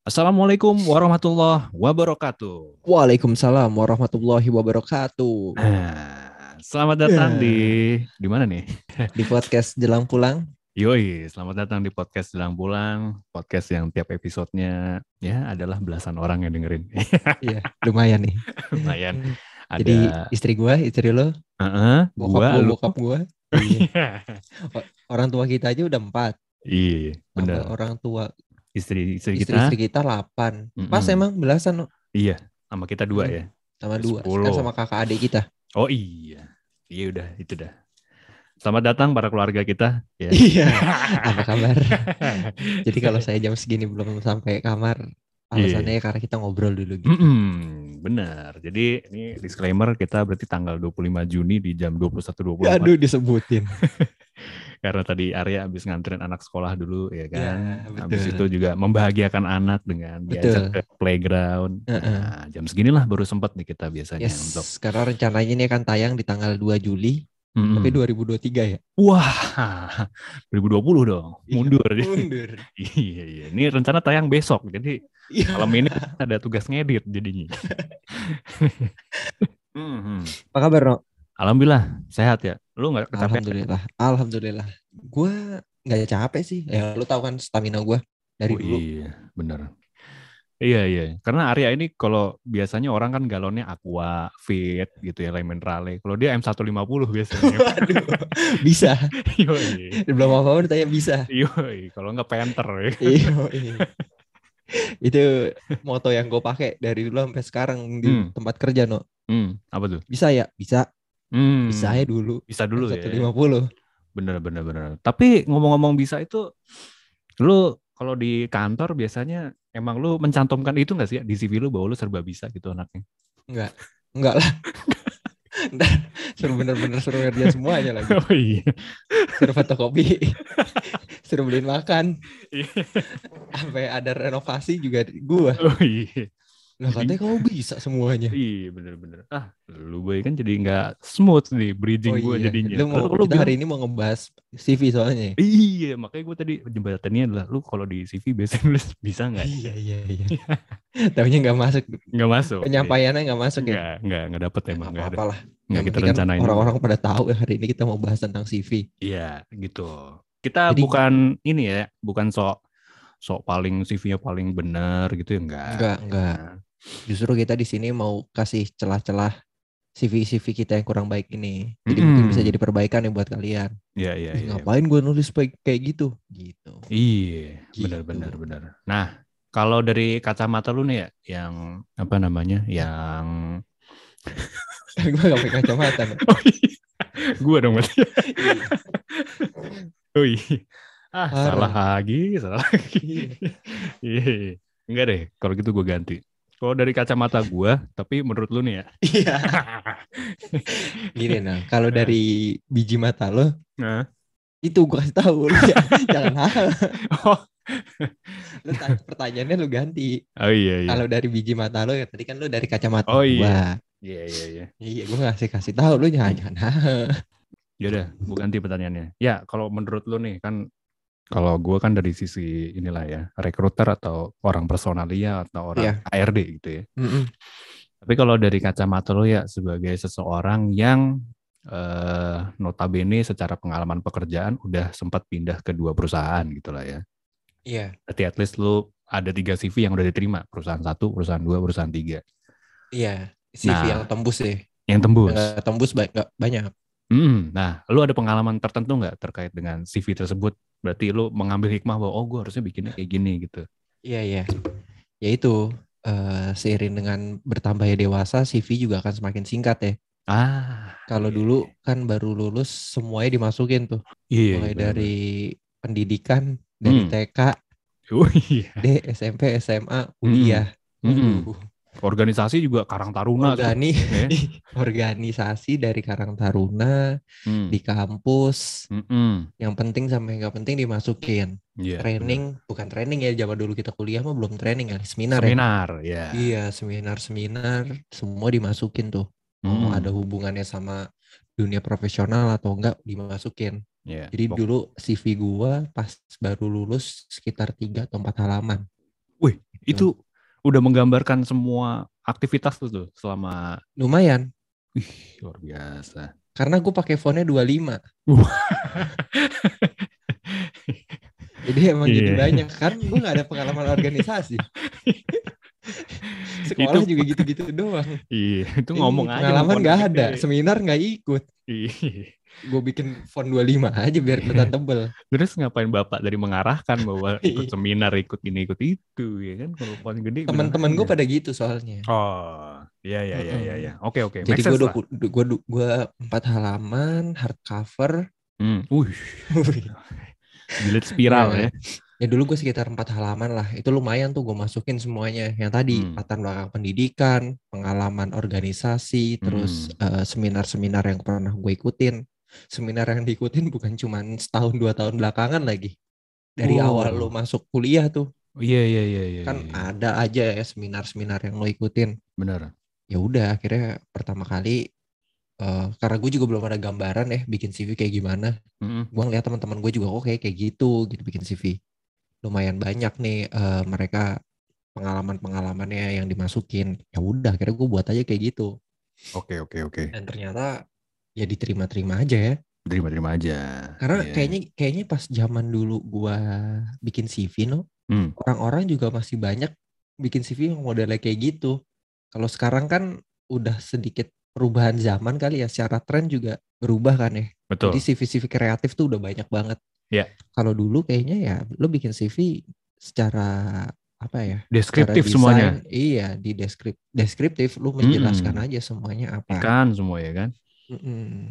Assalamualaikum warahmatullahi wabarakatuh. Waalaikumsalam warahmatullahi wabarakatuh. Nah, selamat datang di di mana nih? Di podcast Jelang Pulang. Yoi, selamat datang di podcast Jelang Pulang, podcast yang tiap episodenya ya adalah belasan orang yang dengerin. Iya, lumayan nih. Lumayan. Ada Jadi istri gua, istri lo, Heeh, bokap gua gua, lu. bokap gua. Iya. Orang tua kita aja udah empat. Iya, Tambah benar. Orang tua Istri istri kita istri-istri kita delapan. Pas Mm-mm. emang belasan no? iya, sama kita dua Hmm. ya. sama dua. Kan sama kakak adik kita. Oh iya. Iya udah, itu dah. Selamat datang para keluarga kita ya. Iya. Apa kabar? Jadi kalau saya jam segini belum sampai kamar, alasannya Iya. karena kita ngobrol dulu gitu. Mm-mm, benar. Jadi ini disclaimer kita berarti tanggal 25 Juni di jam 21.24 Aduh disebutin. Karena tadi Arya habis nganterin anak sekolah dulu ya kan. Ya, habis itu juga membahagiakan anak dengan diajak Betul. ke playground. Heeh. Nah, jam seginilah baru sempat nih kita biasanya untuk Yes, karena rencananya ini akan tayang di tanggal 2 Juli, Mm-mm. tapi 2023 ya. Wah, 2020 dong. Mundur. Mundur. iya, iya. Ini rencana tayang besok. Jadi Iya. malam ini ada tugas ngedit jadinya. Mhm. Apa kabar, No? Alhamdulillah sehat ya. Lu nggak kecapean? Alhamdulillah. Alhamdulillah. Gua nggak capek sih. Ya lu tahu kan stamina gua dari Oh, dulu. Iya, bener. Iya, iya. Karena Arya ini kalau biasanya orang kan galonnya Aqua, Fit gitu ya, Lemon Rale. Kalau dia M150 biasanya. Waduh, bisa. Yoi. Belum apa-apa ditanya bisa. Yoi. Kalau nggak. Iya. iya. Itu moto yang gue pakai dari dulu sampai sekarang di Hmm. tempat kerja, No. Hmm, apa tuh? Bisa ya? Bisa. Hmm, Bisa ya dulu. Bisa dulu ya. 150. Bener, bener, bener. Tapi ngomong-ngomong bisa itu, lu kalau di kantor biasanya emang lu mencantumkan itu nggak sih ya, di CV lu bahwa lu serba bisa gitu anaknya? Enggak. Enggak lah. Ntar suruh bener-bener suruh ngerjain semuanya lagi. Oh iya. Suruh fotokopi. suruh beliin makan. Iya. Sampai ada renovasi juga gua. Oh iya. Lah katanya kamu bisa semuanya. Iya bener-bener. Ah, lu boy kan jadi nggak smooth nih bridging gue jadinya. Oh Lu mau, Lu- lu kita bilang- hari ini mau ngebahas CV soalnya. Iya, makanya gue tadi jembatannya adalah lu kalau di CV biasanya nulis bisa nggak? Iya iya iya. Tahunya nggak masuk. Nggak masuk. Penyampaiannya nggak masuk ya. Nggak, nggak, nggak dapet emang Nggak apa-apa lah. Nggak kita kan rencanain. Orang-orang pada tahu ya hari ini kita mau bahas tentang CV. Iya, gitu. Kita Jadi- bukan ini ya, bukan sok sok paling CV-nya paling benar gitu ya enggak. Enggak, enggak. Justru kita di sini mau kasih celah-celah CV-CV kita yang kurang baik ini. Jadi mungkin bisa Mm-mm. jadi perbaikan ya buat kalian. Iya, iya, iya. ngapain gue nulis kayak gitu? Gitu. Iya, Gitu. benar benar benar. Nah, kalau dari kacamata lu nih ya, yang apa namanya? Yang gue gak pakai kacamata. Oh iya. Gua dong berarti. oh iya. Ah, salah lagi, salah lagi. Iya. Iya. Enggak deh, kalau gitu gue ganti. Kalau dari kacamata gua, tapi menurut lu nih ya. Iya. Gini nah, kalau dari biji mata lo, Nah. itu gue kasih tahu lu jangan, jangan hal. Oh, Lu tanya, pertanyaannya lu ganti. oh iya iya. Kalau dari biji mata lo ya tadi kan lu dari kacamata Oh, iya. gua. Iya iya iya. Iya, gue ngasih kasih tahu lu jangan jangan. Yaudah, gue ganti pertanyaannya. Ya, kalau menurut lu nih kan, kalau gue kan dari sisi inilah ya, rekruter atau orang personalia atau orang Iya. HRD gitu ya. Mm-mm. Tapi kalau dari kacamata lu ya sebagai seseorang yang eh, notabene secara pengalaman pekerjaan udah sempat pindah ke dua perusahaan gitulah ya. Iya, Berarti at least lu ada tiga CV yang udah diterima. Perusahaan satu, perusahaan dua, perusahaan tiga. iya. CV Nah, yang tembus deh. Yang tembus. Nggak tembus ba- banyak. Hmm, nah, lu ada pengalaman tertentu nggak terkait dengan CV tersebut? Berarti lu mengambil hikmah bahwa oh gue harusnya bikinnya kayak gini gitu. Iya, iya. Ya itu eh, seiring dengan bertambahnya dewasa, CV juga akan semakin singkat ya. Ah, Kalau iya. dulu kan baru lulus semuanya dimasukin tuh, iya, mulai iya, benar-benar. dari pendidikan, dari Hmm. TK, Oh iya. D, SMP, SMA, kuliah. Mm-mm. Waduh. Organisasi juga Karang Taruna. Organi, ya. organisasi dari Karang Taruna Hmm. di kampus. Mm-mm. Yang penting sampai nggak penting dimasukin. Iya, training, bukan training ya, zaman dulu kita kuliah mah belum training ya, benar. seminar ya. Seminar, ya. Iya, seminar-seminar semua dimasukin tuh. Mau Hmm. ada hubungannya sama dunia profesional atau enggak dimasukin. Iya. Jadi dulu CV gua pas baru lulus sekitar tiga atau empat halaman. Wih, Itu udah menggambarkan semua aktivitas tuh tuh selama Lumayan. Wih, luar biasa. Karena gue pakai fontnya 25. Jadi emang jadi Iya. banyak kan gue gak ada pengalaman organisasi. Sekolah Itu- juga gitu-gitu doang. Iya, itu ngomong aja. Pengalaman gak ada, seminar gak ikut. Iya. Gue bikin font 25 aja biar kelihatan tebel. Terus ngapain bapak dari mengarahkan bahwa ikut Iya. seminar, ikut ini, ikut itu, ya kan? Kalau font gede. Teman-teman gue aja. pada gitu soalnya. Oh, iya iya iya iya. iya. Oke oke. Jadi gue lah. gue gue empat halaman hardcover. Hmm. Wih, jilid spiral Nah, ya. Ya dulu gue sekitar empat halaman lah. Itu lumayan tuh gue masukin semuanya. Yang tadi Hmm. latar belakang pendidikan, pengalaman organisasi, terus Hmm. eh, seminar-seminar yang pernah gue ikutin. Seminar yang diikutin bukan cuma setahun dua tahun belakangan lagi. Dari Oh. awal lo masuk kuliah tuh Iya iya iya iya. kan iya. ada aja ya seminar-seminar yang lo ikutin. Benar. Ya udah akhirnya pertama kali eh, karena gue juga belum ada gambaran ya bikin CV kayak gimana. Mm-mm. gue ngeliat teman-teman gue juga kok kayak kayak gitu gitu bikin CV lumayan banyak nih eh, mereka pengalaman-pengalamannya yang dimasukin ya udah akhirnya gue buat aja kayak gitu Oke oke oke. dan ternyata ya diterima-terima aja ya Terima-terima aja. karena Iya. kayaknya kayaknya pas zaman dulu gue bikin CV no Hmm. orang-orang juga masih banyak bikin CV yang modelnya kayak gitu kalau sekarang kan udah sedikit perubahan zaman kali ya secara tren juga berubah kan ya Betul. Jadi CV-CV kreatif tuh udah banyak banget. Iya. Kalau dulu kayaknya ya lo bikin CV secara apa ya? Deskriptif semuanya. Iya, di deskrip deskriptif lu menjelaskan Mm-mm. aja semuanya apa. Kan semua ya kan?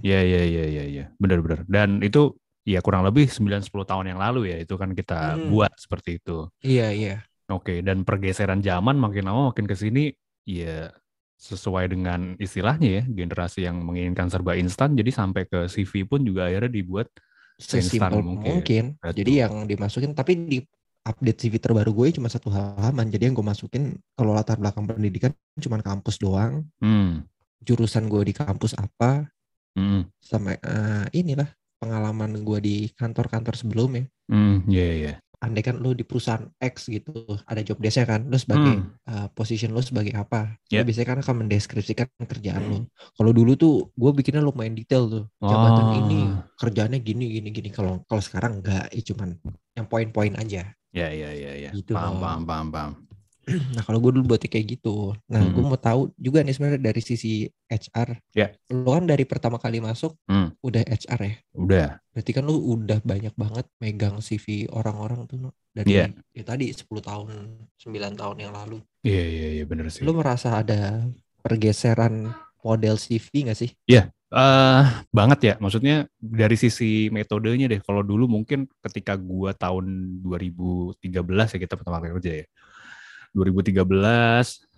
Iya iya iya iya iya. Benar benar. Dan itu ya kurang lebih 9 10 tahun yang lalu ya itu kan kita Hmm. buat seperti itu. Iya, iya. Oke, dan pergeseran zaman makin lama makin ke sini ya sesuai dengan istilahnya ya, generasi yang menginginkan serba instan jadi sampai ke CV pun juga akhirnya dibuat Sesimpel Instan mungkin. mungkin. Jadi yang dimasukin tapi di update CV terbaru gue cuma satu halaman. Jadi yang gue masukin kalau latar belakang pendidikan cuma kampus doang, hmm. Jurusan gue di kampus apa, Hmm. sama eh, inilah pengalaman gue di kantor-kantor sebelumnya. Hmm, iya iya iya. andai kan lu di perusahaan X gitu ada job desk-nya kan lu sebagai Hmm. uh, position lu sebagai apa lu biasanya kan akan mendeskripsikan kerjaan lu kalau dulu tuh gue bikinnya lumayan detail tuh jabatan Oh. ini kerjaannya gini gini gini kalau kalau sekarang enggak ya cuman yang poin-poin aja Ya ya ya ya. Gitu paham paham paham. nah kalau gue dulu buatnya kayak gitu nah gue Hmm. mau tahu juga nih sebenarnya dari sisi HR Ya. lu kan dari pertama kali masuk Hmm. udah HR ya Udah. berarti kan lu udah banyak banget megang CV orang-orang tuh no? dari Iya. ya tadi 10 tahun 9 tahun yang lalu Iya iya iya benar sih. Lu merasa ada pergeseran model CV nggak sih? eh banget ya, maksudnya dari sisi metodenya deh. Kalau dulu mungkin ketika gua tahun 2013 ya kita pertama kali kerja ya. 2013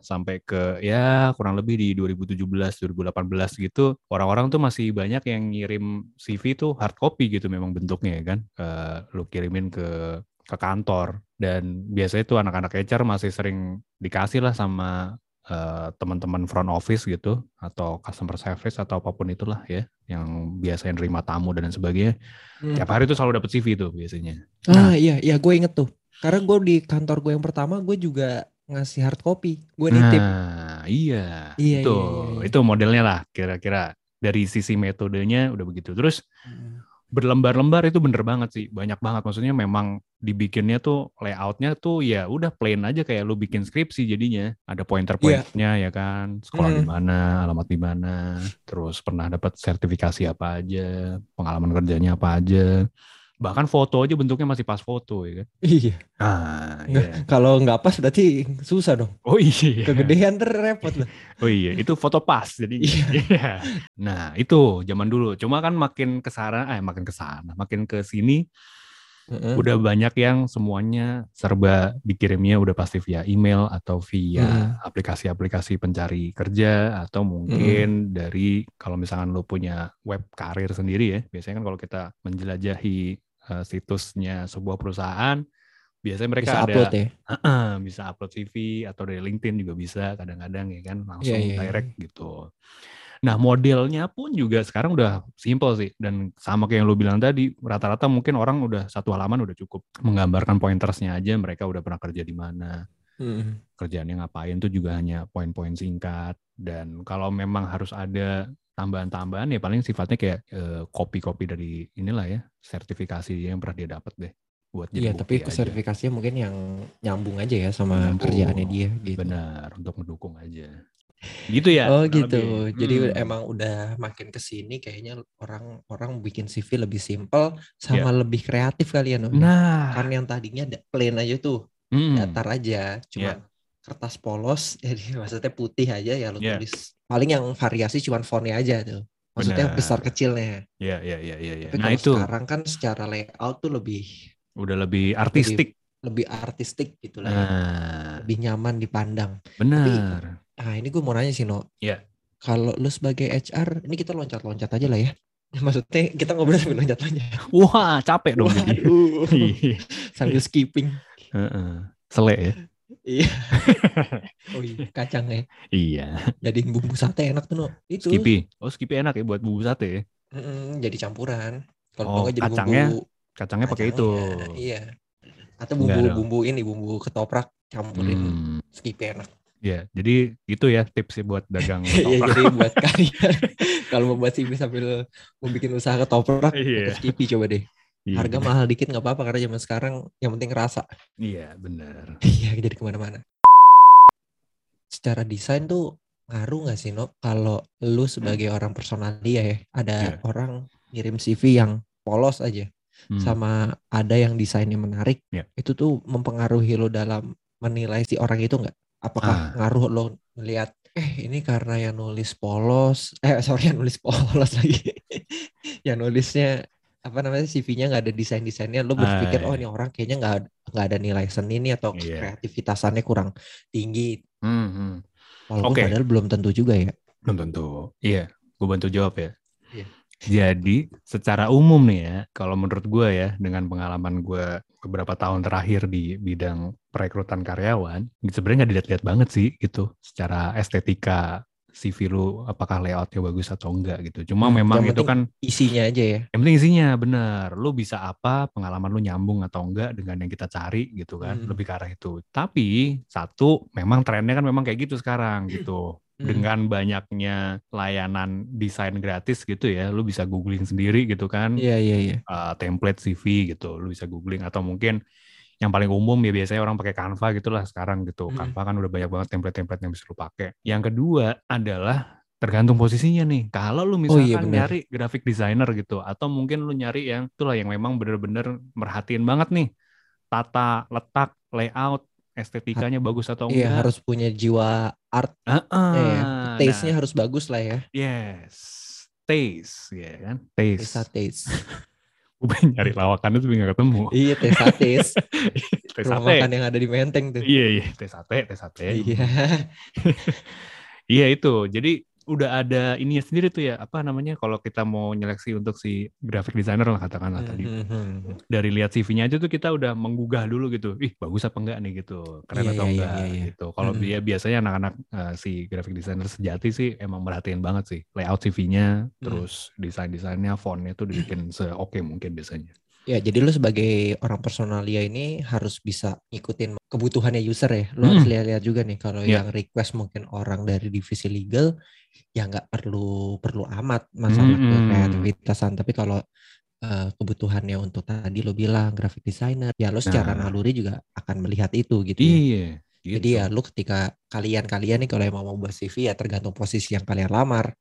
sampai ke ya kurang lebih di 2017 2018 gitu orang-orang tuh masih banyak yang ngirim CV tuh hard copy gitu memang bentuknya ya kan Eh, lu kirimin ke ke kantor. Dan biasanya tuh anak-anak HR masih sering dikasih lah sama eh, teman-teman front office gitu atau customer service atau apa pun itulah ya yang biasanya nerima tamu dan sebagainya. Tiap hari tuh selalu dapet CV tuh biasanya. Ah iya iya gue inget tuh. Karena gue di kantor gue yang pertama gue juga ngasih hard copy. Gue nitip. Nah, iya, Iya, itu iya, iya, iya. itu modelnya lah kira-kira dari sisi metodenya udah begitu. Terus Hmm. berlembar-lembar itu bener banget sih, banyak banget. Maksudnya memang dibikinnya tuh layoutnya tuh ya udah plain aja kayak lu bikin skripsi jadinya. Ada pointer-pointernya ya kan, sekolah di Hmm. mana, alamat di mana, terus pernah dapat sertifikasi apa aja, pengalaman kerjanya apa aja. Bahkan foto aja bentuknya masih pas foto ya kan. Iya. Ah, Nggak, iya. Kalau nggak pas berarti susah dong. Oh iya. Kegedean ter repot lah. Oh iya, itu foto pas jadi. Iya. Iya. Nah, itu zaman dulu. Cuma kan makin ke sana, eh makin ke sana, makin ke sini Heeh. udah banyak yang semuanya serba dikirimnya udah pasti via email atau via Mm. aplikasi-aplikasi pencari kerja atau mungkin dari kalau misalkan lo punya web karir sendiri ya. Biasanya kan kalau kita menjelajahi eh, situsnya sebuah perusahaan, biasanya mereka Bisa ada upload ya. Heeh, bisa upload CV atau dari LinkedIn juga bisa kadang-kadang ya kan langsung Iya, iya, iya. direct gitu. Nah modelnya pun juga sekarang udah simple sih dan sama kayak yang lu bilang tadi rata-rata mungkin orang udah satu halaman udah cukup menggambarkan pointersnya aja mereka udah pernah kerja di mana Mm. kerjaannya ngapain tuh juga hanya poin-poin singkat dan kalau memang harus ada tambahan-tambahan ya paling sifatnya kayak eh, kopi-kopi dari inilah ya sertifikasi yang pernah dia dapat deh buat jadi Iya, tapi aja. sertifikasinya mungkin yang nyambung aja ya sama Nyambung. kerjaannya dia gitu. benar untuk mendukung aja gitu ya Oh gitu. lebih. Jadi Hmm. emang udah makin ke sini kayaknya orang-orang bikin CV lebih simpel sama Ya. lebih kreatif kali ya Nom. nah Kan yang tadinya da- plain aja tuh, hmm, datar aja, cuma Ya. Kertas polos, jadi maksudnya putih aja ya lo Ya. tulis. Paling yang variasi cuma fontnya aja tuh. Maksudnya Benar. besar kecilnya. ya ya ya ya ya Tapi nah kalau itu sekarang kan secara layout tuh lebih udah lebih artistik lebih artistik gitu lah. ya. nah Lebih nyaman dipandang. benar Ah ini gue mau nanya sih No. Ya. Kalau lu sebagai HR, ini kita loncat-loncat aja lah ya. Maksudnya kita ngobrol sambil loncat-loncat. wah capek dong Waduh. Iya. sambil skipping. Heeh. Selek ya Iya. Oh iya, kacang ya. iya Jadiin bumbu sate enak tuh No. Itu. skippy oh skippy enak ya buat bubur sate ya Mm-mm, jadi campuran. Kalau Oh, jadi kacangnya bumbu kacangnya pakai itu Iya. Atau bumbu-bumbu ini bumbu ketoprak campurin Hmm, skippy enak. ya jadi itu ya tipsnya buat dagang Iya ketoprak. jadi buat kalian kalau mau buat CV sambil mau bikin usaha ketoprak, pakai skippy coba deh. Iya, Harga mahal dikit nggak apa-apa karena zaman sekarang yang penting rasa. iya benar Iya jadi ke mana-mana. Secara desain tuh ngaruh nggak sih no? Kalau lu sebagai orang personalia ya, ada Iya. orang ngirim CV yang polos aja, Hmm, sama ada yang desainnya menarik, Iya. itu tuh mempengaruhi lo dalam menilai si orang itu nggak? Apakah Ah. ngaruh lo melihat eh ini karena yang nulis polos, eh sorry yang nulis polos lagi, yang nulisnya apa namanya CV-nya nggak ada desain-desainnya, lo berpikir Ah, oh iya. ini orang kayaknya nggak nggak ada nilai seni nih atau Iya. kreativitasannya kurang tinggi. hmm, hmm. Walaupun Oke. padahal belum tentu juga ya. belum tentu iya gue bantu jawab ya Iya. jadi secara umum nih ya kalau menurut gue ya dengan pengalaman gue beberapa tahun terakhir di bidang perekrutan karyawan sebenarnya nggak dilihat-lihat banget sih gitu secara estetika CV lu apakah layoutnya bagus atau enggak gitu cuma Hmm, memang itu kan Isinya aja ya. Yang penting isinya bener. Lu bisa apa, pengalaman lu nyambung atau enggak dengan yang kita cari gitu kan. Hmm. Lebih ke arah itu. Tapi satu, memang trennya kan memang kayak gitu sekarang gitu. Hmm. Dengan banyaknya layanan desain gratis gitu ya, lu bisa googling sendiri gitu kan. Iya iya iya. uh, template CV gitu, lu bisa googling atau mungkin yang paling umum ya biasanya orang pakai Canva gitulah sekarang gitu. Hmm. Canva kan udah banyak banget template-template yang bisa lu pakai. Yang kedua adalah tergantung posisinya nih. Kalau lu Oh misalkan iya, benar. nyari graphic designer gitu, atau mungkin lu nyari yang itulah yang memang bener-bener merhatiin banget nih tata letak, layout, estetikanya bagus atau Iya enggak. harus punya jiwa art Heeh. ya. Nah, Taste-nya harus bagus lah ya. yes, taste, ya kan, taste. Taste. Gue pengen nyari lawakannya tapi nggak ketemu. iya tesa taste. teh sate. makan yang ada di Menteng tuh. Iya iya, teh sate, teh sate. Iya. Iya itu. Jadi udah ada ininya sendiri tuh ya, apa namanya kalau kita mau nyeleksi untuk si graphic designer lah katakanlah tadi. Mhm. Dari lihat CV-nya aja tuh kita udah menggugah dulu gitu. Ih, bagus apa enggak nih gitu. Keren Iya, atau iya, enggak iya, iya. gitu. Kalau dia biasanya anak-anak eh, si graphic designer sejati sih emang merhatiin banget sih layout CV-nya, Hmm. terus desain-desainnya, fontnya tuh dibikin se-oke mungkin biasanya. Ya, jadi lu sebagai orang personalia ini harus bisa ngikutin kebutuhannya user ya. Lu harus Hmm. lihat-lihat juga nih kalau Iya. yang request mungkin orang dari divisi legal ya nggak perlu perlu amat masalah Mm-mm. kreativitasan. Tapi kalau eh, kebutuhannya untuk tadi lo bilang graphic designer, ya lo secara Nah. naluri juga akan melihat itu gitu. ya. Iya. Gitu. Jadi ya lu ketika kalian-kalian nih kalau emang mau buat CV ya tergantung posisi yang kalian lamar.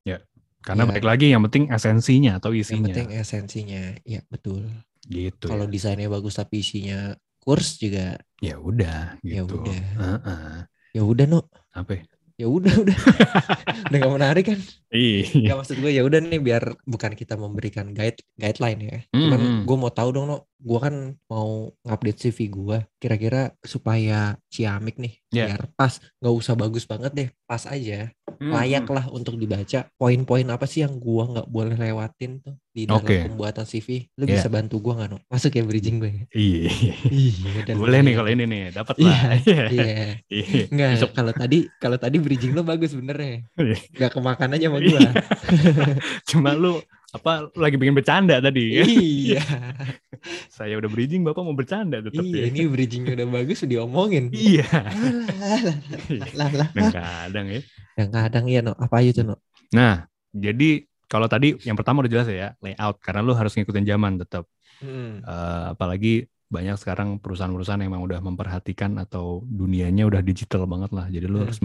Karena ya. balik lagi yang penting esensinya atau Yang isinya. penting esensinya. Ya betul. Gitu. Kalau ya. desainnya bagus tapi isinya kurs juga Ya udah Ya gitu. udah. Heeh. ya udah no. Apa? Ya? Udah udah. udah gak menarik kan? Iya. Maksud gue ya udah nih biar bukan kita memberikan guide guideline ya. Cuman Mm-mm. gue mau tahu dong no. Gue kan mau ngupdate CV gue. Kira-kira supaya ciamik nih Ya. biar pas. Gak usah bagus banget deh. Pas aja. Mm-mm. layak lah untuk dibaca. Poin-poin apa sih yang gua nggak boleh lewatin tuh di dalam Oke. pembuatan CV? Lu Iya. bisa bantu gua nggak no? Masuk ya bridging gue. Iya. Iya, dan Boleh nih lumayan. kalau ini nih, dapat Iya, lah. Iya. Iya. Besok- kalau tadi kalau tadi bridging lo bagus bener ya. Iya. Gak kemakan aja sama Iya. gua. Cuma lu Apa lagi bikin bercanda tadi? ya? iya. Saya udah bridging, Bapak mau bercanda tetap iya, ya. ini bridgingnya udah bagus diomongin. Iya. lah lah Dan kadang ya. yang kadang ya no apa aja tuh no Nah, jadi kalau tadi yang pertama udah jelas ya, layout karena lu harus ngikutin zaman tetap. Hmm. Eh, apalagi banyak sekarang perusahaan-perusahaan yang memang udah memperhatikan atau dunianya udah digital banget lah. Jadi lu Hmm. harus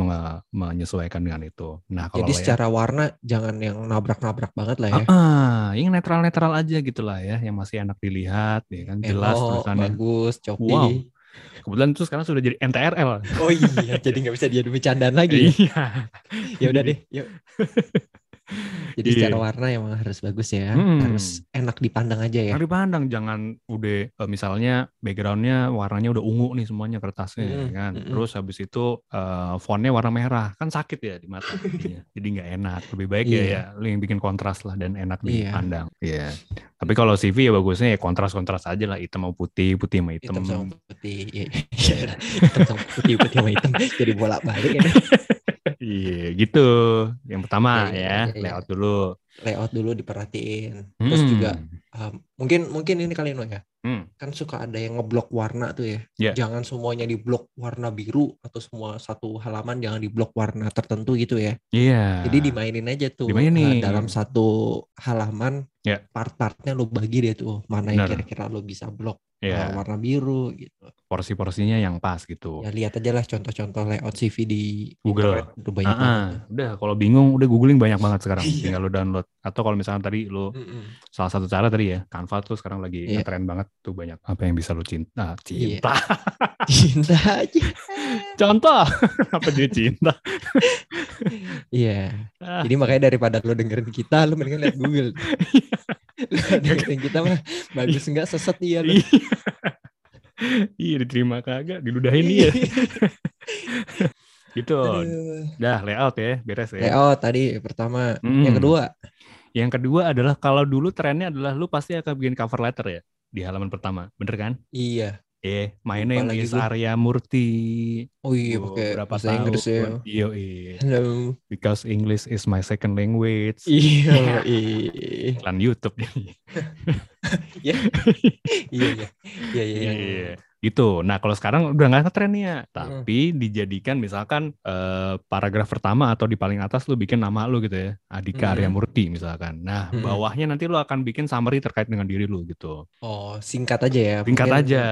menyesuaikan dengan itu. Nah, kalau jadi layout- secara warna jangan yang nabrak-nabrak banget lah ya Ah, ah, yang netral-netral aja gitu lah ya, yang masih enak dilihat, ya kan jelas Eno, tulisannya. bagus Copi Wow. Kebetulan itu sekarang sudah jadi NTRL. oh iya jadi nggak bisa jadi bercandaan lagi Iya. ya udah deh yuk jadi Iya. secara warna emang harus bagus ya Hmm. harus enak dipandang aja ya Yang dipandang jangan udah eh, misalnya backgroundnya warnanya udah ungu nih semuanya kertasnya ya Mm-mm, kan. mm-mm. Terus habis itu eh, fontnya warna merah kan sakit ya di mata. Jadi nggak enak. Lebih baik ya Iya. ya yang bikin kontras lah dan enak Iya. dipandang. Iya. Tapi kalau CV ya bagusnya ya kontras-kontras aja lah hitam sama putih, putih sama hitam. hitam sama putih Iya, hitam sama putih putih sama hitam jadi bolak balik ya Iya gitu. Yang pertama Iya, iya, ya iya. layout dulu. layout dulu diperhatiin terus Hmm. juga um, mungkin mungkin ini kali ya Hmm. kan suka ada yang ngeblok warna tuh ya. Iya. Jangan semuanya diblok warna biru atau semua satu halaman jangan diblok warna tertentu gitu ya. Iya. Jadi dimainin aja tuh Dimainin. eh, dalam satu halaman Ya. part-partnya lo bagi deh tuh mana yang kira-kira lo bisa blok Iya. eh, warna biru gitu. Porsi-porsinya yang pas gitu. Ya lihat aja lah contoh-contoh layout CV di Google. internet. Udah banyak banget. ah. udah kalau bingung udah googling banyak banget sekarang. Iya. Tinggal lu download. Atau kalau misalnya tadi lu tuh. Mm-mm. Salah satu cara tadi ya Canva tuh sekarang lagi Iya. ngetren banget tuh banyak apa yang bisa lu cinta. Ah, cinta. Cinta aja. Contoh apa jadi cinta? Iya. Ah, Jadi makanya daripada lo dengerin kita, lo mendingan lihat Google. lo dengerin kita mah bagus enggak seset iya lo. Iya. iya diterima kagak diludahin dia gitu. Aduh. Dah layout ya beres ya. Layout tadi pertama. Mm. Yang kedua, Yang kedua adalah kalau dulu trennya adalah lu pasti akan bikin cover letter ya di halaman pertama, bener kan? iya. Eh, lagi is gua. Arya Murti. Oh iya Gua pakai berapa bahasa Inggris ya. tahun. Iya, iya. Halo. Because English is my second language. Iya, iya. Iklan YouTube. Iya, iya. Iya, iya, iya. Iya. Gitu. Nah, kalau sekarang udah nggak ngetren ya. Tapi dijadikan misalkan eh, paragraf pertama atau di paling atas lu bikin nama lu gitu ya. Adika Mm. Arya Murti misalkan. Nah, Mm. bawahnya nanti lu akan bikin summary terkait dengan diri lu gitu. Oh, singkat aja ya. Singkat Mungkin- aja.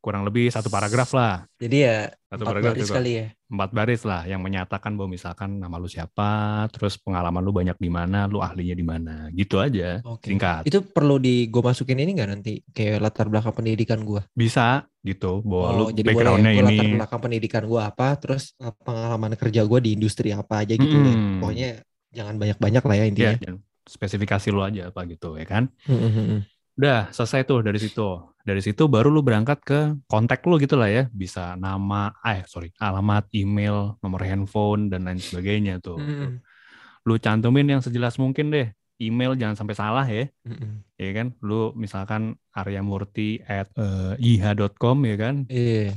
Kurang lebih satu paragraf lah. Jadi ya Satu empat paragraf baris juga. kali ya. Empat baris lah yang menyatakan bahwa misalkan nama lu siapa, terus pengalaman lu banyak di mana, lu ahlinya di mana. Gitu aja. Oke. Singkat. Itu perlu di gue masukin ini nggak nanti kayak latar belakang pendidikan gue? Bisa gitu bahwa lu Oh, jadi boleh ya, backgroundnya ini. latar belakang pendidikan gue apa, terus eh, pengalaman kerja gue di industri apa aja gitu ya. Mm-mm. Pokoknya jangan banyak-banyak lah ya intinya. Ya, spesifikasi lu aja apa gitu ya kan. Mm-mm. Udah selesai tuh dari situ. Dari situ baru lu berangkat ke kontak lu gitu lah ya. Bisa nama, eh sorry, alamat, email, nomor handphone dan lain sebagainya tuh. Mm-mm. Lu cantumin yang sejelas mungkin deh. Email jangan sampai salah ya. Mm-mm. Ya kan, lu misalkan aryamurti at eh, iha.com ya kan. Iya.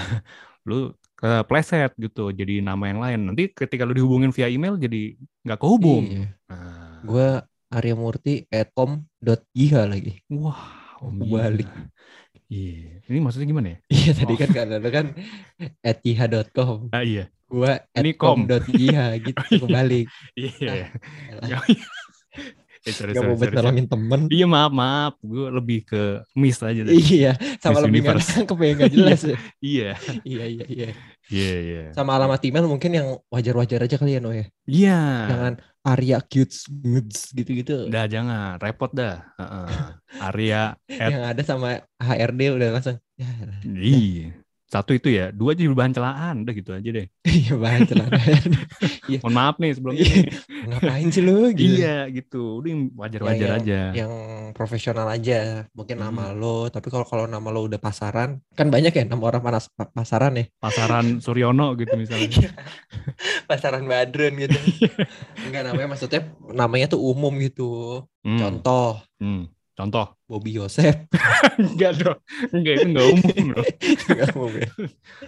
lu ke pleset gitu jadi nama yang lain. Nanti ketika lu dihubungin via email jadi nggak kehubung. Iya. Nah, Gue aryamurti@com.iha lagi. wah, om Kebalik. Iya. Iya. Ini maksudnya gimana ya? Iya tadi Oh. kan kan ada kan at iha.com. Ah iya. Gua at Ini com. com.iha gitu kebalik. Iya. Elah, Eh, sorry, Gak sorry, mau sorry, sorry. nolongin temen. Iya maaf maaf, gue lebih ke miss aja deh. Iya, sama Miss lebih Universe. nangkep ya nggak jelas. ya. Iya, Iya iya iya. Iya, iya. Sama alamat email mungkin yang wajar-wajar aja kali ya Noe. Iya. Jangan Arya Cutes gitu-gitu. Dah jangan, repot dah. Heeh. Arya at Yang ada sama HRD udah langsung. Ya, elah. Iya. Satu itu ya, dua jadi bahan celaan, udah gitu aja deh. iya banget celana HRD. Mohon maaf nih sebelum Iya. Ngapain sih lu? Gitu. Iya gitu, udah yang wajar-wajar Yang- aja. Yang profesional aja. Mungkin Hmm. nama lo. Tapi kalau kalau nama lo udah pasaran, kan banyak ya nama orang panas pasaran ya. Pasaran Suryono gitu misalnya. pasaran Badrun gitu. Enggak namanya maksudnya namanya tuh umum gitu. Hmm, Contoh hmm. Contoh. Bobby Yosef. Enggak dong. Enggak, itu enggak umum loh. Enggak umum ya.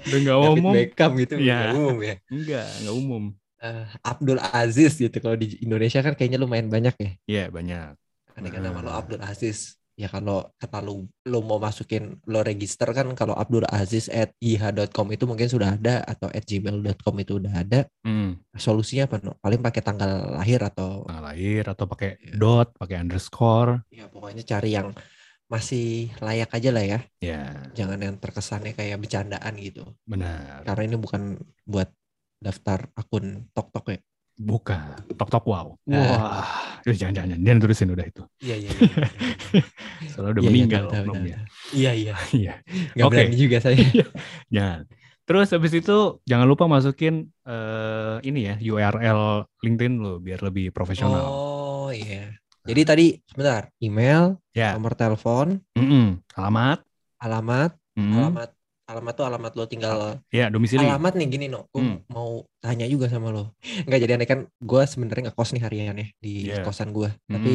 Udah enggak David umum. Beckham gitu Iya. enggak umum ya. Enggak, enggak umum. Eh, Abdul Aziz gitu kalau di Indonesia kan kayaknya lumayan banyak ya. Iya, banyak. Andai kan nama lo Ah. Abdul Aziz. Ya kalau kata lu, lu mau masukin lo register kan kalau Abdul Aziz at iha.com itu mungkin sudah ada atau at gmail.com itu udah ada. Hmm, Solusinya apa? No? Paling pakai tanggal lahir atau tanggal lahir atau pakai Iya. dot, pakai underscore. ya pokoknya cari yang masih layak aja lah ya. Ya, Jangan yang terkesannya kayak bercandaan gitu. benar. Karena ini bukan buat daftar akun tok-tok ya. Bukan. Tok tok wow. Nah. Wah, Udah, jangan jangan. Dia yang tulisin udah itu. Iya iya. Soalnya udah meninggal oknumnya. Iya iya. Iya, Gak Oke. berani juga saya. jangan. Terus habis itu jangan lupa masukin eh, ini ya URL LinkedIn lo biar lebih profesional. Oh iya. Jadi tadi sebentar, email, Ya, nomor telepon, Mm-mm. alamat, alamat, Mm. alamat, alamat tuh alamat lo tinggal ya domisili. alamat nih gini no. Gue Hmm. mau tanya juga sama lo. Enggak jadi aneh kan gue sebenarnya ngekos nih harian ya di Iya. kosan gue. Hmm. Tapi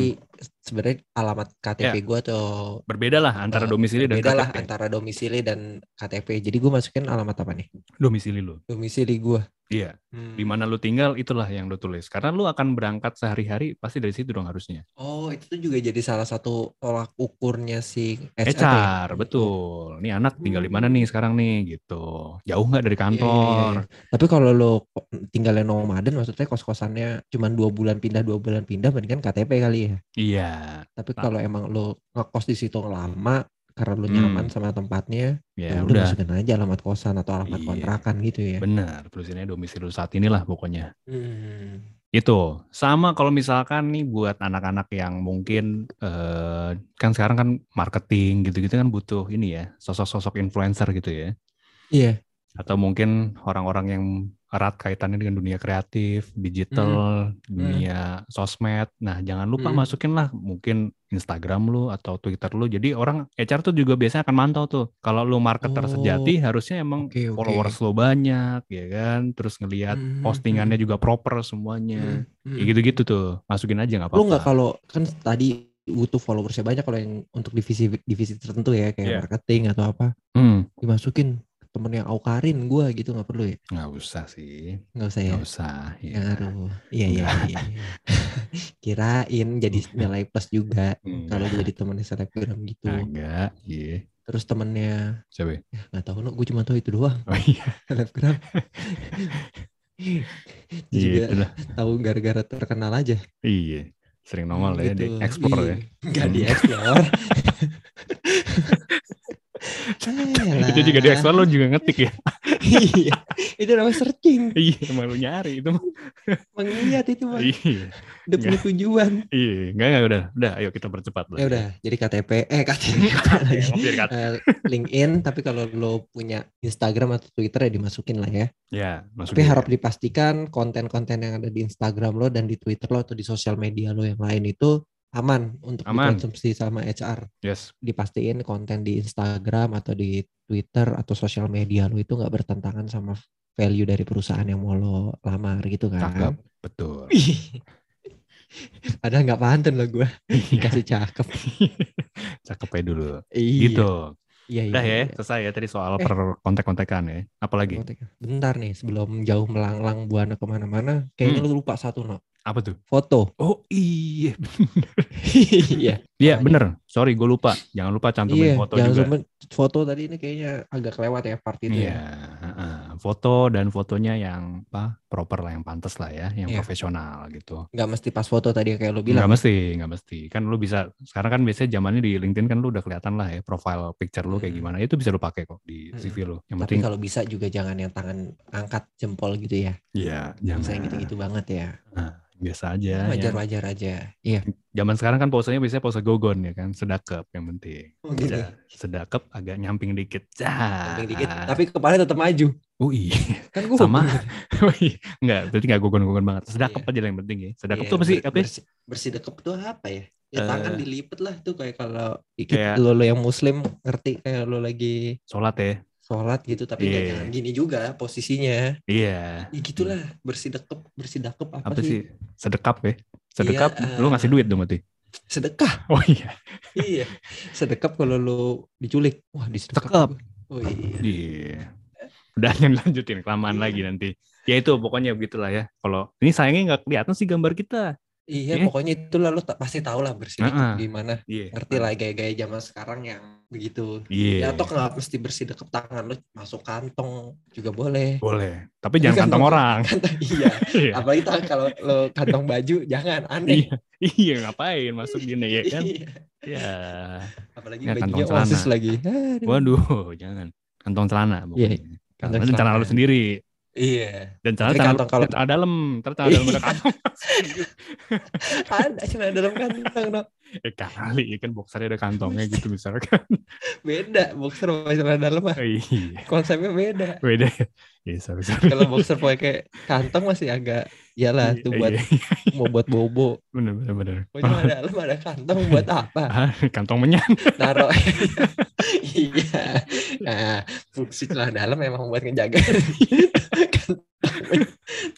sebenarnya alamat KTP Ya. gue tuh Berbeda lah antara eh, domisili dan beda lah antara domisili dan KTP. Jadi gue masukin alamat apa nih? Domisili lo. Domisili gue. Iya, Hmm. di mana lu tinggal itulah yang lu tulis. Karena lu akan berangkat sehari-hari pasti dari situ dong harusnya. Oh itu tuh juga jadi salah satu tolak ukurnya si HR. ya? HR, betul. Nih anak tinggal di mana nih sekarang nih gitu. Jauh nggak dari Iya, iya, iya, kantor? iya. Tapi kalau lo ko- tinggalnya nomaden, maksudnya kos-kosannya cuma dua bulan pindah dua bulan pindah, mendingan KTP kali ya. Iya, Tapi Nah. kalau emang lo ngekos di situ lama karena lo Hmm. nyaman sama tempatnya, ya, ya udah masukin aja alamat kosan atau alamat Iya. kontrakan gitu ya. Benar, tulisannya domisili lu saat inilah pokoknya. Hmm. Itu sama kalau misalkan nih buat anak-anak yang mungkin eh, kan sekarang kan marketing gitu-gitu kan butuh ini ya sosok-sosok influencer gitu ya. Iya. Atau mungkin orang-orang yang erat kaitannya dengan dunia kreatif, digital, dunia sosmed. Nah jangan lupa Hmm. masukin lah mungkin Instagram lu atau Twitter lu. Jadi orang HR tuh juga biasanya akan mantau tuh. Kalau lu marketer Oh. sejati harusnya emang Oke, oke. followers lo banyak ya kan. Terus ngelihat Hmm, postingannya juga proper semuanya. Hmm, hmm. Ya gitu-gitu tuh. Masukin aja nggak Lo nggak apa-apa. kalau kan tadi butuh followersnya banyak kalau yang untuk divisi divisi tertentu ya kayak Iya. marketing atau apa Hmm, dimasukin temen yang Aukarin gue gitu nggak perlu ya nggak usah sih. nggak usah ya Nggak usah. Ya. ngaruh iya iya, Nggak. iya. kirain jadi nilai plus juga kalau Enggak. jadi temennya selebgram gitu Agak, iya. terus temennya Siapa? ya? nggak tahu no gue cuma tahu itu doang Oh iya, selebgram iya juga itulah. tahu gara-gara terkenal aja Iya, sering nongol ya di Gitu. explore ya. Ih, nggak di Hmm. explore Itu juga di explore lo juga ngetik ya. iya itu namanya searching iya, emang lu nyari itu mah. mengiat itu mah Iya, udah punya tujuan iya. Enggak, enggak, udah. Udah, ayo kita percepat lah. ya udah jadi KTP eh KTP Ya, kata- Eh, LinkedIn tapi kalau lo punya Instagram atau Twitter ya dimasukin lah ya Ya, masuk tapi harap dipastikan konten-konten yang ada di Instagram lo dan di Twitter lo atau di sosial media lo yang lain itu aman untuk Aman. dikonsumsi sama HR Yes, dipastiin konten di Instagram atau di Twitter atau sosial media lo itu nggak bertentangan sama value dari perusahaan yang mau lo lamar gitu kan cakep. Betul. Padahal nggak pantun lo gue Iya, dikasih cakep. cakep aja dulu. Iya. Gitu. Iya, iya. Udah ya, iya. selesai ya tadi soal Eh. per kontek-kontekan ya. Apalagi? Bentar nih, sebelum jauh melanglang buana ke mana-mana, kayaknya Hmm. lu lupa satu no. Apa tuh? Foto. Oh iya, Iya. Iya bener, sorry gue lupa. Jangan lupa cantumin Iya. foto Jangan juga. foto tadi ini kayaknya agak kelewat ya part itu Iya, ya. foto dan fotonya yang apa proper lah, yang pantas lah ya, yang Iya. profesional gitu. Nggak mesti pas foto tadi kayak lo bilang. Nggak mesti, nggak mesti. Kan lu bisa sekarang kan biasanya zamannya di LinkedIn kan lu udah kelihatan lah ya profile picture lu kayak Hmm. gimana. Itu bisa lu pakai kok di Hmm. CV lu. Yang Tapi penting, kalau bisa juga jangan yang tangan angkat jempol gitu ya. ya Bisa jangan yang gitu-gitu banget ya. Nah, biasa aja. ya. Wajar-wajar aja. Iya. Zaman sekarang kan posenya biasanya pose gogon ya kan, sedakep yang penting. Oh, gitu. Ja, sedakep agak nyamping dikit. Ja. Penting dikit. Tapi kepala tetap maju. Oh iya. Kan gue Sama. Oh iya. Enggak, berarti enggak gogon-gogon banget. Sedakep Iya. aja yang penting ya. Sedakep Iya, tuh ber- Apa ya? bersih, bersih dekep tuh apa ya? Ya Eh, tangan dilipet lah tuh kayak kalau kayak- lo, lo yang muslim ngerti kayak lo lagi Sholat ya. Sholat gitu tapi Iya. jangan gini juga posisinya. Iya. Ya gitulah bersih dekep apa, Apa sih? sih? Sedekap ya. Sedekap, Iya, lu eh. ngasih duit dong berarti. Sedekah. Oh iya. iya. Sedekap kalau lo diculik. Wah, disedekap. Oh iya. Iya. Udah lanjutin kelamaan Iya. lagi nanti. Ya itu pokoknya begitulah ya. Kalau ini sayangnya nggak kelihatan sih gambar kita. Iya, Eh. pokoknya itu lah lu ta- pasti tahu lah bersih Heeh. gimana. Iya. Ngerti lah gaya-gaya zaman sekarang yang begitu. Iya. Ya atau nggak mesti bersih deket tangan lu masuk kantong juga boleh. Boleh. Tapi jangan kantong orang. Kantong iya. Iya. Apalagi kalau lo kantong baju jangan aneh. Iya. Iya, ngapain masuk gini ya kan? Iya. Ya. Apalagi Ya, bajunya kantong osis celana. lagi. Aduh. Waduh, jangan. Kantong celana Iya, pokoknya. kantong Karena celana lu celana. sendiri. Iya. Dan kantong kalau- celana dalam, celana dalam ada kantong. Ada cuma dalam kantong no. eh kali ya kan boxernya ada kantongnya gitu misalkan. Beda boxer sama celana dalam mah. iya. Konsepnya beda. Beda. ya. Iya, sorry, sorry. Kalau boxer pakai kantong masih agak iyalah tuh buat Iya, mau buat bobo. bener, bener, bener. Oh, cuma dalam ada kantong buat apa? Ah, kantong menyan. Naruh. iya. Nah, fungsi celana dalam memang buat ngejaga kantong,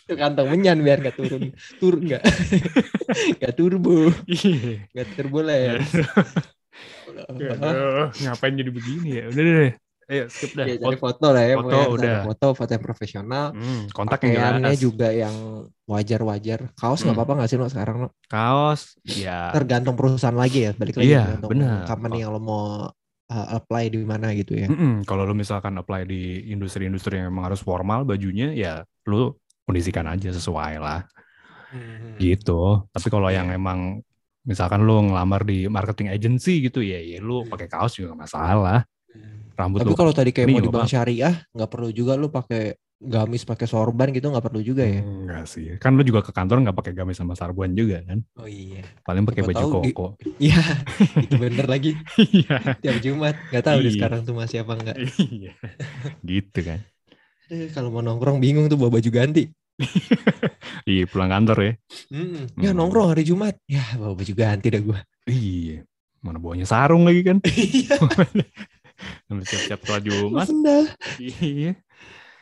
Tuh kantong menyan biar nggak turun turun nggak nggak turbo Iya. nggak turbulens Aduh, ngapain jadi begini ya? Udah deh. Ayo skip dah. ya, Foto. foto lah ya foto udah. foto foto yang profesional Hmm, kontak yang pakaiannya juga yang wajar-wajar kaos nggak Hmm. apa-apa nggak sih lo sekarang lo Kaos, ya. tergantung perusahaan lagi ya balik lagi Iya, tergantung benar. company yang lo mau uh, apply di mana gitu ya Mm-mm, Kalau lu misalkan apply di industri-industri yang emang harus formal bajunya, ya lu kondisikan aja sesuai lah. Hmm. Gitu. Tapi kalau yang Iya. emang misalkan lu ngelamar di marketing agency gitu ya, ya lu Hmm. pakai kaos juga gak masalah. Rambut Tapi kalau tadi kayak mau di bank syariah nggak perlu juga lu pakai gamis pakai sorban gitu nggak perlu juga ya. enggak sih. Kan lu juga ke kantor nggak pakai gamis sama sarbuan juga kan. Oh iya. Paling pakai baju koko. Iya, itu bener lagi Iya. tiap Jumat. Gak tahu deh Iya. sekarang tuh masih apa enggak. Iya. Gitu kan. Aduh, kalau mau nongkrong bingung tuh bawa baju ganti. Iya, pulang kantor ya. Hmm. Ya Hmm. nongkrong hari Jumat. Ya bawa baju ganti dah gua. Iya. Mana bawanya sarung lagi kan. Iya. Siap-siap sholat Jumat. Sendal. Iya.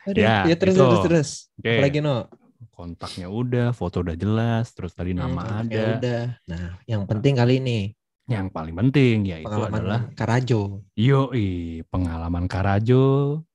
Ya, ya, terus itu. terus terus. Oke. Apalagi no. Kontaknya udah, foto udah jelas, terus tadi nama Hmm, ada. ya udah. Nah, yang penting kali ini Yang paling penting yaitu pengalaman adalah Karajo. yoi, pengalaman Karajo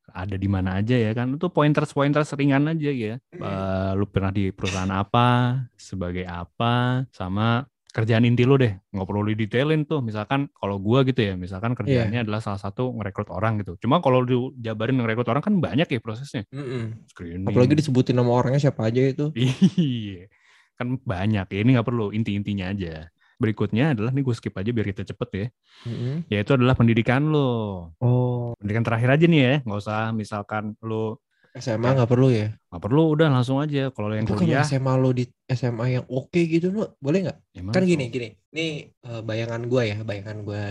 ada di mana aja ya kan. Itu pointers-pointers ringan aja ya. Eh, lu pernah di perusahaan apa, sebagai apa, sama kerjaan inti lu deh. Nggak perlu didetailin tuh. Misalkan kalau gua gitu ya, misalkan kerjaannya adalah salah satu ngerekrut orang gitu. Cuma kalau lu jabarin ngerekrut orang kan banyak ya prosesnya. Mm-mm. Screening. Apalagi disebutin nama orangnya siapa aja itu. Iya, kan banyak ya. Ini nggak perlu inti-intinya aja. Berikutnya adalah nih gue skip aja biar kita cepet ya. Mm-mm. Yaitu adalah pendidikan lo. Oh, Pendidikan terakhir aja nih ya, nggak usah misalkan lo SMA nggak perlu ya? nggak perlu udah langsung aja. Kalau yang kalau kuliah, SMA lo di SMA yang oke gitu lo boleh nggak? emang Kan gini gini. Nih eh, bayangan gue ya, bayangan gue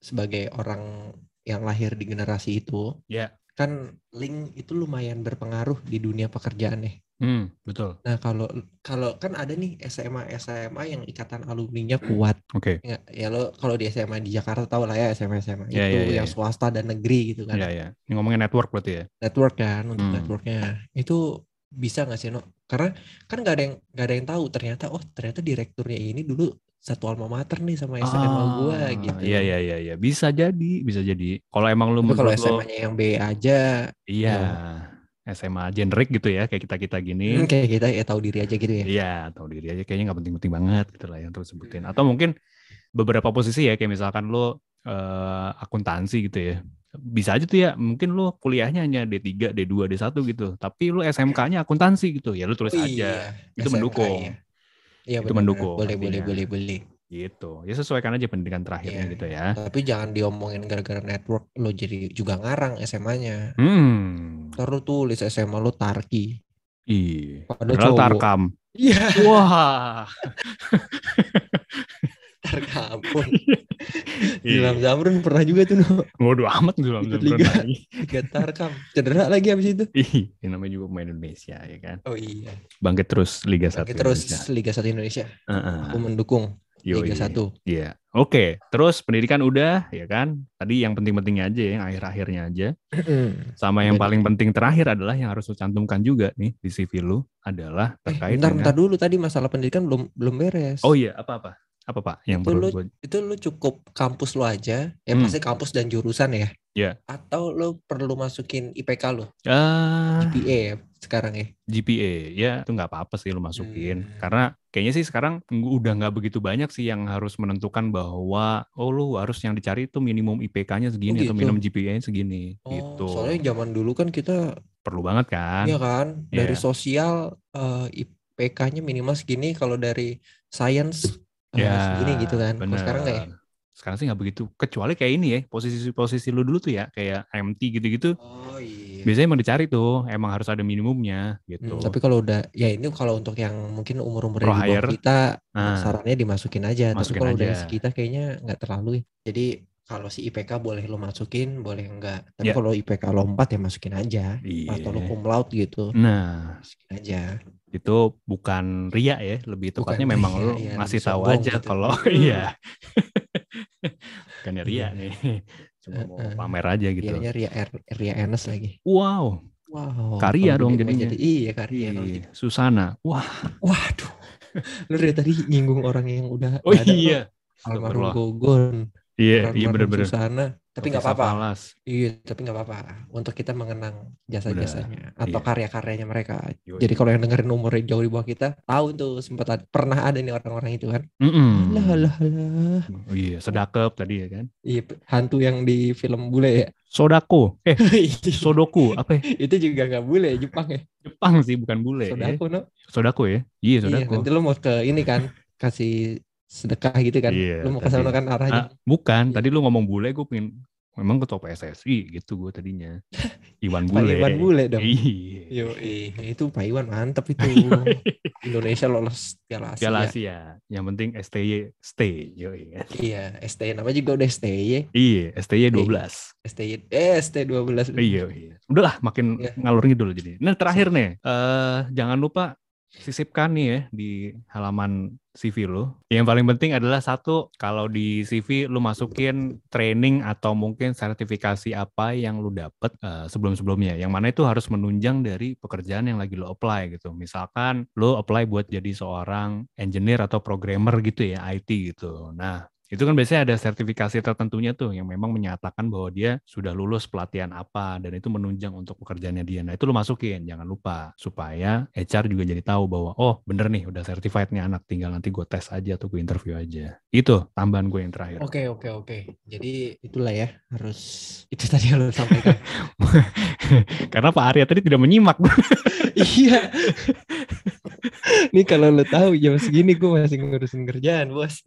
sebagai orang yang lahir di generasi itu. Ya. Kan link itu lumayan berpengaruh di dunia pekerjaan nih. Hmm, betul. Nah kalau kalau kan ada nih SMA SMA yang ikatan alumninya kuat. Oke. Ya, ya lo kalau di SMA di Jakarta tau lah ya SMA SMA Ya, itu ya, ya, yang ya. swasta dan negeri gitu kan. Ya ya. Ini ngomongin network berarti ya. network kan untuk Hmm. networknya itu bisa nggak sih no karena kan nggak ada yang nggak ada yang tahu ternyata oh ternyata direkturnya ini dulu satu alma mater nih sama SMA gua Ah, gitu Iya iya iya iya. Bisa jadi, bisa jadi. Kalau emang lu kalau SMA-nya yang B aja iya. SMA generik gitu ya, kayak kita-kita gini. hmm, kayak kita ya tahu diri aja gitu ya Iya, tahu diri aja kayaknya nggak penting-penting banget gitu lah yang terus sebutin. Atau mungkin beberapa posisi ya kayak misalkan lo eh, akuntansi gitu ya. Bisa aja tuh ya, mungkin lo kuliahnya hanya D3, D2, D1 gitu. Tapi lo SMK-nya akuntansi gitu. Ya lo tulis Oh aja. iya, Itu SMK mendukung. Ya. Iya Itu benar-benar. mendukung boleh boleh artinya. boleh boleh Gitu. Ya sesuaikan aja pendidikan terakhirnya Iya, gitu ya. tapi jangan diomongin gara-gara network lo jadi juga ngarang SMA-nya Hmm. lo tulis SMA lo Tarki Iya. Padahal. Tarkam. iya Wah. Tarkampun Iya. Ilham Zamrun pernah juga tuh no Bodo amat Ikut Zamrun liga. lagi. Liga Tarkam cedera lagi abis itu Ih, namanya juga pemain Indonesia ya kan. oh iya Bangkit terus Liga 1 Oke, terus Indonesia. Liga 1 Indonesia Heeh. aku mendukung Yoi. Liga 1 Iya. Oke, terus pendidikan udah ya kan. Tadi yang penting-pentingnya aja ya, yang akhir-akhirnya aja. Sama yang paling penting terakhir adalah yang harus lu cantumkan juga nih di CV lu adalah eh, terkait bentar dengan bentar dulu tadi masalah pendidikan belum belum beres Oh iya, apa-apa? Apa Pak yang Itu perlu lu gue itu lu cukup kampus lu aja, ya Hmm. pasti kampus dan jurusan ya. Iya. Atau lu perlu masukin IPK lu, ah GPA ya sekarang ya. GPA ya itu nggak apa-apa sih lu masukin Hmm. karena kayaknya sih sekarang ng- udah nggak begitu banyak sih yang harus menentukan bahwa oh lu harus yang dicari itu minimum IPK-nya segini atau gitu? minimum GPA-nya segini Oh, gitu soalnya zaman dulu kan kita perlu banget kan Iya kan, dari Iya. sosial eh, IPK-nya minimal segini, kalau dari science ya segini gitu kan. Bener sekarang nggak ya? sekarang sih nggak begitu kecuali kayak ini ya posisi-posisi lu dulu tuh ya kayak MT gitu-gitu Oh iya. biasanya emang dicari tuh emang harus ada minimumnya gitu Hmm, tapi kalau udah, ya ini kalau untuk yang mungkin umur-umur Pro di bawah kita, Nah. sarannya dimasukin aja. Tapi Masukin kalau udah sekitar kayaknya nggak terlalu. ya. Jadi kalau si IPK boleh lo masukin, boleh enggak. Tapi Ya. kalau IPK lompat ya masukin aja. Iya. Atau lo cum laude gitu, nah masukin aja. itu bukan ria ya lebih Bukan tepatnya memang ria, lu iya, ngasih tahu aja gitu. kalau Hmm. iya bukannya ria Iya. nih cuma mau Heeh. pamer aja gitu Rianya Ria, Ria Enes lagi. wow Wow. Karya dong jadinya. jadi- iya karya. Ih, gitu. Susana wah Waduh. Lu dari tadi nyinggung orang yang udah oh iya Almarhum. Gogon. Iya iya bener-bener Susana. Tapi nggak apa-apa. Iya, tapi nggak apa-apa. Untuk kita mengenang jasa-jasanya atau iya. karya-karyanya mereka. Yoi. Jadi kalau yang dengerin umurnya jauh di bawah kita, tahu tuh sempat ada- pernah ada nih orang-orang itu kan. Mm-mm. Alah, alah, alah. Oh iya sedakep tadi ya kan Iya, hantu yang di film bule ya. Sodako eh Sodoku apa ya? itu juga nggak bule ya, Jepang ya. Jepang sih bukan bule ya. Sodako, no? Sodako ya iya Iya, Sodako nanti lo mau ke ini kan, kasih sedekah gitu kan. Iya, lo mau ke sana kan arahnya. Ah, bukan, Iya. tadi lu ngomong bule gue pengen memang ketua PSSI gitu gue tadinya. Iwan Pak Bule. Iwan bule dong. Iya. Yo, itu Pak Iwan mantep itu. Yoi. Indonesia lolos Piala Asia. Piala Asia. Yang penting STY stay. Yoi. Iya, STY nama juga udah STY. Iya, STY 12. STY eh ST 12. Iya, iya. Udahlah makin Iya. ngalur ngidul jadi. Nah, terakhir nih, eh jangan lupa sisipkan nih ya di halaman CV lo. Yang paling penting adalah satu, kalau di CV lu masukin training atau mungkin sertifikasi apa yang lu dapet eh, sebelum-sebelumnya. Yang mana itu harus menunjang dari pekerjaan yang lagi lu apply gitu. Misalkan lu apply buat jadi seorang engineer atau programmer gitu ya, IT gitu. Nah, itu kan biasanya ada sertifikasi tertentunya tuh yang memang menyatakan bahwa dia sudah lulus pelatihan apa dan itu menunjang untuk pekerjaannya dia. Nah itu lu masukin, jangan lupa supaya HR juga jadi tahu bahwa oh bener nih udah certified nih anak, tinggal nanti gue tes aja atau gue interview aja. Itu tambahan gue yang terakhir. Oke oke oke. Jadi itulah ya harus itu tadi yang lo sampaikan. Karena Pak Arya tadi tidak menyimak. iya. Nih kalau lo tahu jam segini gue masih ngurusin kerjaan bos.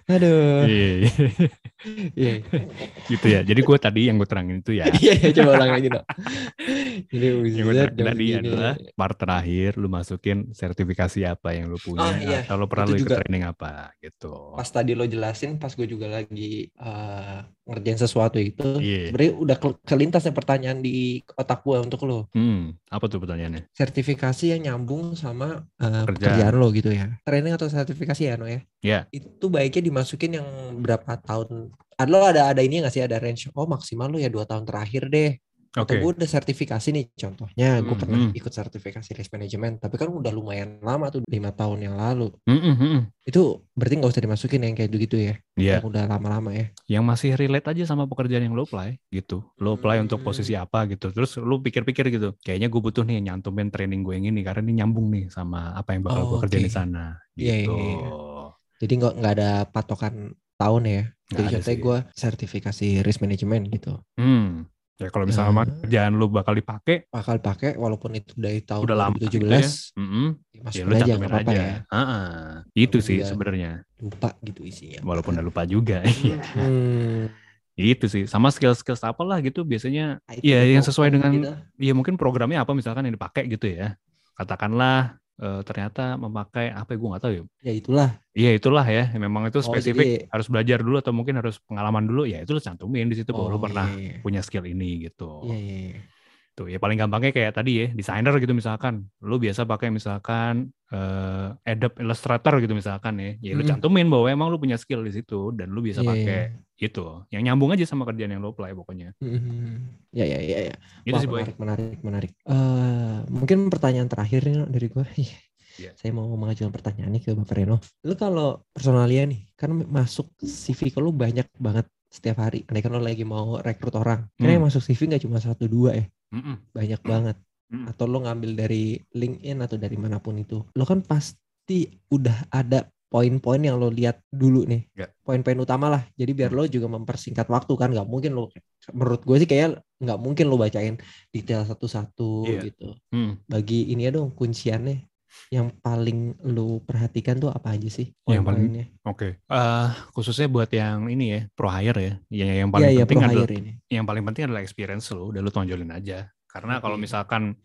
Aduh. Iya, iya. Iya. gitu ya. Jadi gue tadi yang gue terangin itu ya. Iya iya, coba ulang lagi dong. Ini Yang gue Wizard terangin tadi adalah part terakhir lu masukin sertifikasi apa yang lu punya Ah, iya. atau lu pernah lu ikut training apa gitu. Pas tadi lo jelasin, pas gue juga lagi eh, ngerjain sesuatu itu, Iya. sebenarnya udah ke- kelintas ya pertanyaan di otak gue untuk lo. Hmm, apa tuh pertanyaannya? sertifikasi yang nyambung sama uh, Pekerjaan. pekerjaan lo gitu ya. Training atau sertifikasi ya, No ya? Ya. Itu baiknya dimasukin yang berapa tahun? Ada lo ada ada ini nggak sih ada range? Oh maksimal lo ya dua tahun terakhir deh. Oke. Atau gue udah sertifikasi nih contohnya gue Hmm, pernah hmm. ikut sertifikasi risk management tapi kan udah lumayan lama tuh lima tahun yang lalu Mm, mm, mm, mm. itu berarti nggak usah dimasukin yang kayak gitu ya Iya, yang udah lama-lama ya yang masih relate aja sama pekerjaan yang lo apply gitu. Lo apply untuk Hmm. posisi apa gitu. Terus lo pikir-pikir gitu. Kayaknya gue butuh nih nyantumin training gue yang ini karena ini nyambung nih sama apa yang bakal Oh, gue kerjain oke. di sana. Iya, Gitu. iya, iya. Jadi nggak nggak ada patokan tahun ya Nggak jadi contohnya gue sertifikasi risk management gitu Hmm. Ya kalau misalnya Ah. kerjaan lo bakal dipakai bakal pakai walaupun itu dari tahun udah lama gitu 2017 ya. Mm-mm. Ya masukin lo aja aja. ya Ah, Itu sih sebenarnya. lupa gitu isinya Walaupun udah lupa juga. Iya. hmm, Itu sih. Sama skill-skill apa lah gitu biasanya. Iya, yang sesuai dengan gitu. Iya mungkin programnya apa misalkan yang dipakai gitu ya. Katakanlah eh, ternyata memakai apa ya gue nggak tahu ya. ya itulah Iya itulah ya. Memang itu Oh, spesifik jadi- harus belajar dulu atau mungkin harus pengalaman dulu ya itu cantumin di situ bahwa lu Oh, pernah iya, iya. punya skill ini gitu. Iya, iya, Tuh ya paling gampangnya kayak tadi ya desainer gitu misalkan. Lu biasa pakai misalkan eh, Adobe Illustrator gitu misalkan ya. Ya lu cantumin bahwa emang lu punya skill di situ dan lu bisa Iya, pakai iya. itu. Yang nyambung aja sama kerjaan yang lu apply pokoknya. Hmm, ya ya ya ya Itu Wah, sih boy. menarik menarik menarik Eh, mungkin pertanyaan terakhir nih, dari gue Iya. Saya mau mengajukan pertanyaan nih ke Bapak Reno. Lu kalau personalia nih, kan masuk CV ke lu banyak banget setiap hari. Andai kan lu lagi mau rekrut orang. Hmm. yang masuk CV nggak cuma satu dua ya, Mm-mm. banyak banget. Mm. Atau lu ngambil dari LinkedIn atau dari mana pun itu. Lo kan pasti udah ada poin-poin yang lo lihat dulu nih. Ya. Poin-poin utama lah. Jadi biar lo juga mempersingkat waktu kan. Nggak mungkin lo, menurut gue sih kayak nggak mungkin lo bacain detail satu-satu Iya. gitu Mm. bagi ini ya dong kunciannya yang paling lu perhatikan tuh apa aja sih Yang paling-? Oke, Eh, khususnya buat yang ini ya, pro hire ya, yang yang Iya paling iya penting pro adalah ini. yang paling penting adalah experience lo, udah lu tonjolin aja. Karena kalau misalkan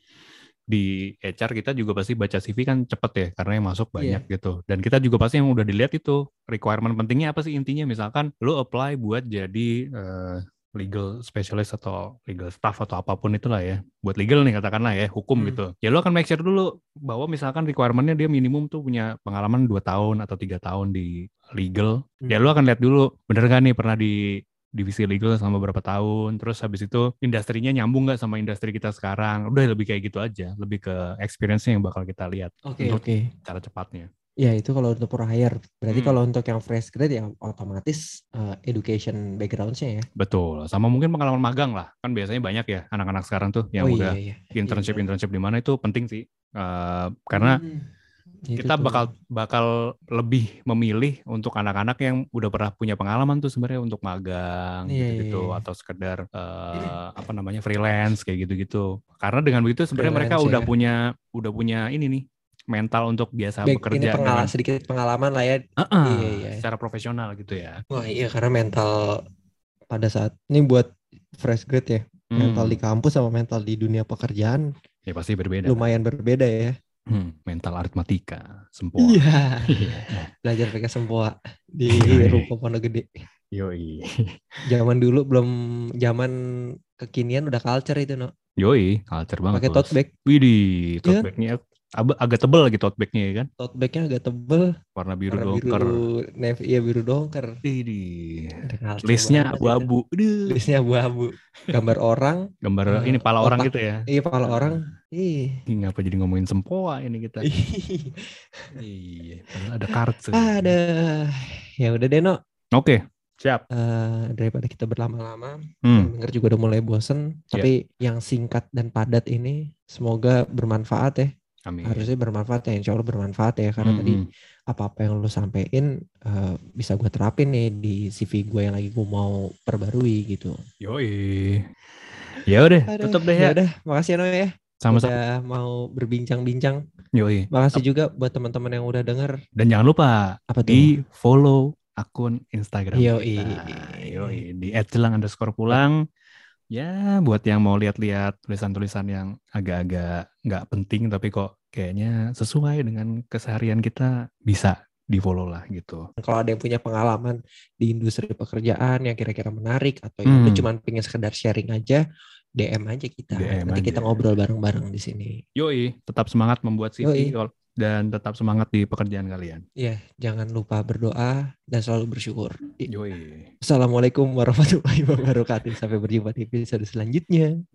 di HR kita juga pasti baca CV kan cepet ya, karena yang masuk Iya. banyak gitu. Dan kita juga pasti yang udah dilihat itu requirement pentingnya apa sih intinya? Misalkan lu apply buat jadi eh, legal specialist atau legal staff atau apa pun itulah ya, buat legal nih katakanlah ya, hukum Hmm. gitu. Ya lu akan make sure dulu bahwa misalkan requirementnya dia minimum tuh punya pengalaman 2 tahun atau tiga tahun di legal. Ya Hmm. lu akan lihat dulu bener gak nih pernah di divisi legal selama berapa tahun, terus habis itu industrinya nyambung nggak sama industri kita sekarang, udah lebih kayak gitu aja, lebih ke experience-nya yang bakal kita lihat Oke untuk oke. cara cepatnya. Ya itu kalau untuk pro hire. Berarti Hmm. kalau untuk yang fresh grade ya otomatis eh, education background-nya ya. Betul, sama mungkin pengalaman magang lah, kan biasanya banyak ya anak-anak sekarang tuh yang oh udah iya iya. internship Iya, internship di mana itu penting sih, Eh, karena Hmm, kita tuh. bakal bakal lebih memilih untuk anak-anak yang udah pernah punya pengalaman tuh sebenarnya untuk magang Iya, gitu-gitu iya, iya. atau sekedar eh, apa namanya freelance kayak gitu-gitu. Karena dengan begitu sebenarnya mereka udah ya. punya udah punya ini nih mental untuk biasa Back- bekerja ini pengala- dengan sedikit pengalaman lah ya. Ah, ah, Iya, iya. secara profesional gitu ya. Wah iya karena mental pada saat ini buat fresh grade ya. Mental Hmm, di kampus sama mental di dunia pekerjaan ya pasti berbeda. lumayan berbeda ya. Hmm, mental aritmatika, sempoa. Iya. Iya. Belajar pakai sempoa di Yoi. ruko pondok gede. Yoi. Zaman dulu belum zaman kekinian udah culture itu no. Yoi, culture banget. Pakai tote bag. Widih, Iya tote bagnya agak tebel lagi tote bagnya ya kan. Tote bagnya agak tebel. Warna biru Warna dongker. biru navy iya biru dongker. Culture Listnya abu-abu. Listnya abu-abu. Gambar orang. Gambar Eh, ini pala orang otak. gitu ya. Iya kepala orang. Ih. Ngapa jadi ngomongin sempoa ini kita? Iya, ada kartu. Ada. Ya udah deh no. Oke, siap. Eh, daripada kita berlama-lama, Hmm, denger juga udah mulai bosen. Iya. Tapi yang singkat dan padat ini semoga bermanfaat ya. Amin. Harusnya bermanfaat ya. Insya Allah bermanfaat ya. Karena Hmm, tadi apa-apa yang lu sampein eh, bisa gue terapin nih di CV gue yang lagi gue mau perbarui gitu. Yoi. Ya udah, tutup deh ya. udah, makasih ya No ya. Sama-sama. Udah mau berbincang-bincang. Yoi. Makasih juga buat teman-teman yang udah denger. Dan jangan lupa Apa tuh? di follow akun Instagram Yoi. kita. Yoi. Di @jelang underscore pulang. Ya, buat yang mau lihat-lihat tulisan-tulisan yang agak-agak nggak penting tapi kok kayaknya sesuai dengan keseharian kita bisa di follow lah gitu. Kalau ada yang punya pengalaman di industri pekerjaan yang kira-kira menarik atau Hmm. cuman pengen sekedar sharing aja, DM aja kita. DM Nanti kita aja. ngobrol bareng-bareng di sini. Yoi, tetap semangat membuat CV Yoi. Dan tetap semangat di pekerjaan kalian. Iya, jangan lupa berdoa dan selalu bersyukur. Yoi. Assalamualaikum warahmatullahi wabarakatuh. Sampai berjumpa di episode selanjutnya.